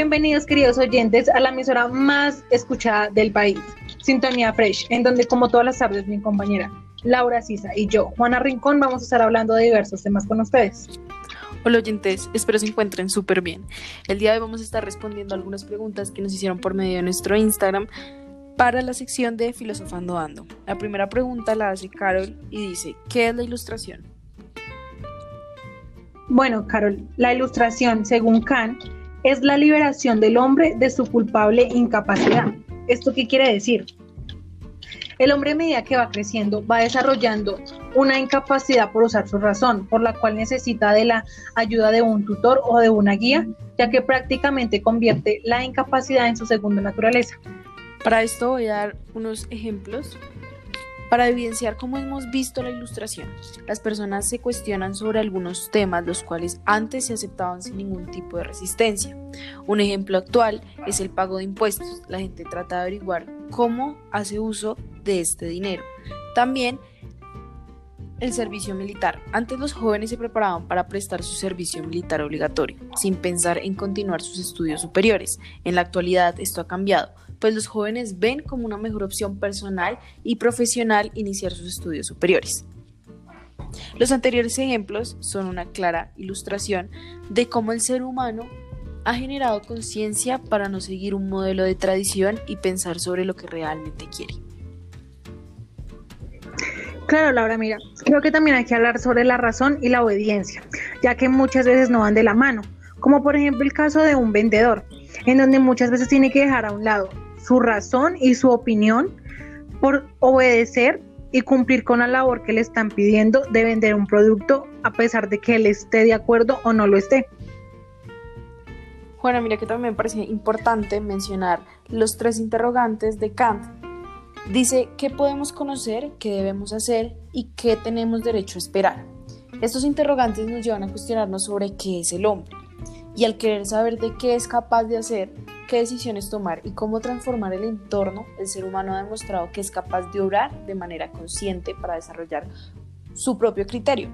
Bienvenidos queridos oyentes a la emisora más escuchada del país, Sintonía Fresh, en donde como todas las tardes mi compañera Laura Sisa y yo, Juana Rincón, vamos a estar hablando de diversos temas con ustedes. Hola oyentes, espero se encuentren súper bien. El día de hoy vamos a estar respondiendo algunas preguntas que nos hicieron por medio de nuestro Instagram para la sección de Filosofando Ando. La primera pregunta la hace Carol y dice, ¿qué es la ilustración? Bueno, Carol, la ilustración, según Kant, es la liberación del hombre de su culpable incapacidad. ¿Esto qué quiere decir? El hombre a medida que va creciendo va desarrollando una incapacidad por usar su razón, por la cual necesita de la ayuda de un tutor o de una guía, ya que prácticamente convierte la incapacidad en su segunda naturaleza. Para esto voy a dar unos ejemplos para evidenciar cómo hemos visto la ilustración, las personas se cuestionan sobre algunos temas los cuales antes se aceptaban sin ningún tipo de resistencia. Un ejemplo actual es el pago de impuestos. La gente trata de averiguar cómo hace uso de este dinero. También el servicio militar. Antes los jóvenes se preparaban para prestar su servicio militar obligatorio, sin pensar en continuar sus estudios superiores. En la actualidad esto ha cambiado pues los jóvenes ven como una mejor opción personal y profesional iniciar sus estudios superiores. Los anteriores ejemplos son una clara ilustración de cómo el ser humano ha generado conciencia para no seguir un modelo de tradición y pensar sobre lo que realmente quiere. Claro, Laura, mira, creo que también hay que hablar sobre la razón y la obediencia, ya que muchas veces no van de la mano, como por ejemplo el caso de un vendedor, en donde muchas veces tiene que dejar a un lado su razón y su opinión por obedecer y cumplir con la labor que le están pidiendo de vender un producto a pesar de que él esté de acuerdo o no lo esté. Juana, mira que también me parece importante mencionar los tres interrogantes de Kant. Dice qué podemos conocer, qué debemos hacer y qué tenemos derecho a esperar. Estos interrogantes nos llevan a cuestionarnos sobre qué es el hombre. Y al querer saber de qué es capaz de hacer, qué decisiones tomar y cómo transformar el entorno, el ser humano ha demostrado que es capaz de obrar de manera consciente para desarrollar su propio criterio.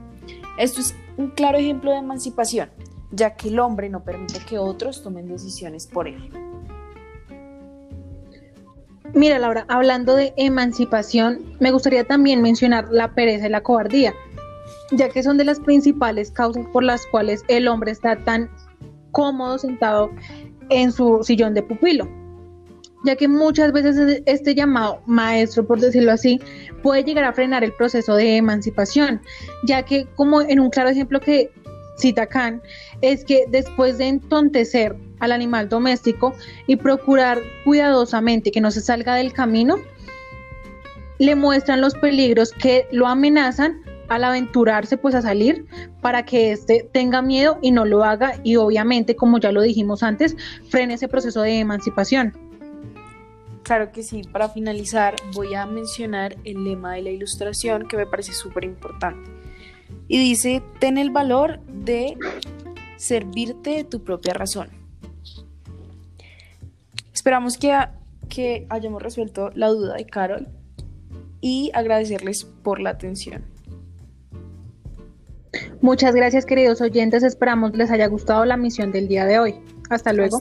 Esto es un claro ejemplo de emancipación, ya que el hombre no permite que otros tomen decisiones por él. Mira, Laura, hablando de emancipación, me gustaría también mencionar la pereza y la cobardía, ya que son de las principales causas por las cuales el hombre está tan cómodo sentado en su sillón de pupilo, ya que muchas veces este llamado maestro, por decirlo así, puede llegar a frenar el proceso de emancipación, ya que como en un claro ejemplo que cita es que después de entontecer al animal doméstico y procurar cuidadosamente que no se salga del camino, le muestran los peligros que lo amenazan al aventurarse pues a salir para que éste tenga miedo y no lo haga. Y obviamente como ya lo dijimos antes frene ese proceso de emancipación. Claro que sí, para finalizar voy a mencionar el lema de la ilustración que me parece súper importante y dice ten el valor de servirte de tu propia razón. Esperamos que, que hayamos resuelto la duda de Carol y agradecerles por la atención. Muchas gracias queridos oyentes, esperamos les haya gustado la misión del día de hoy. Hasta luego.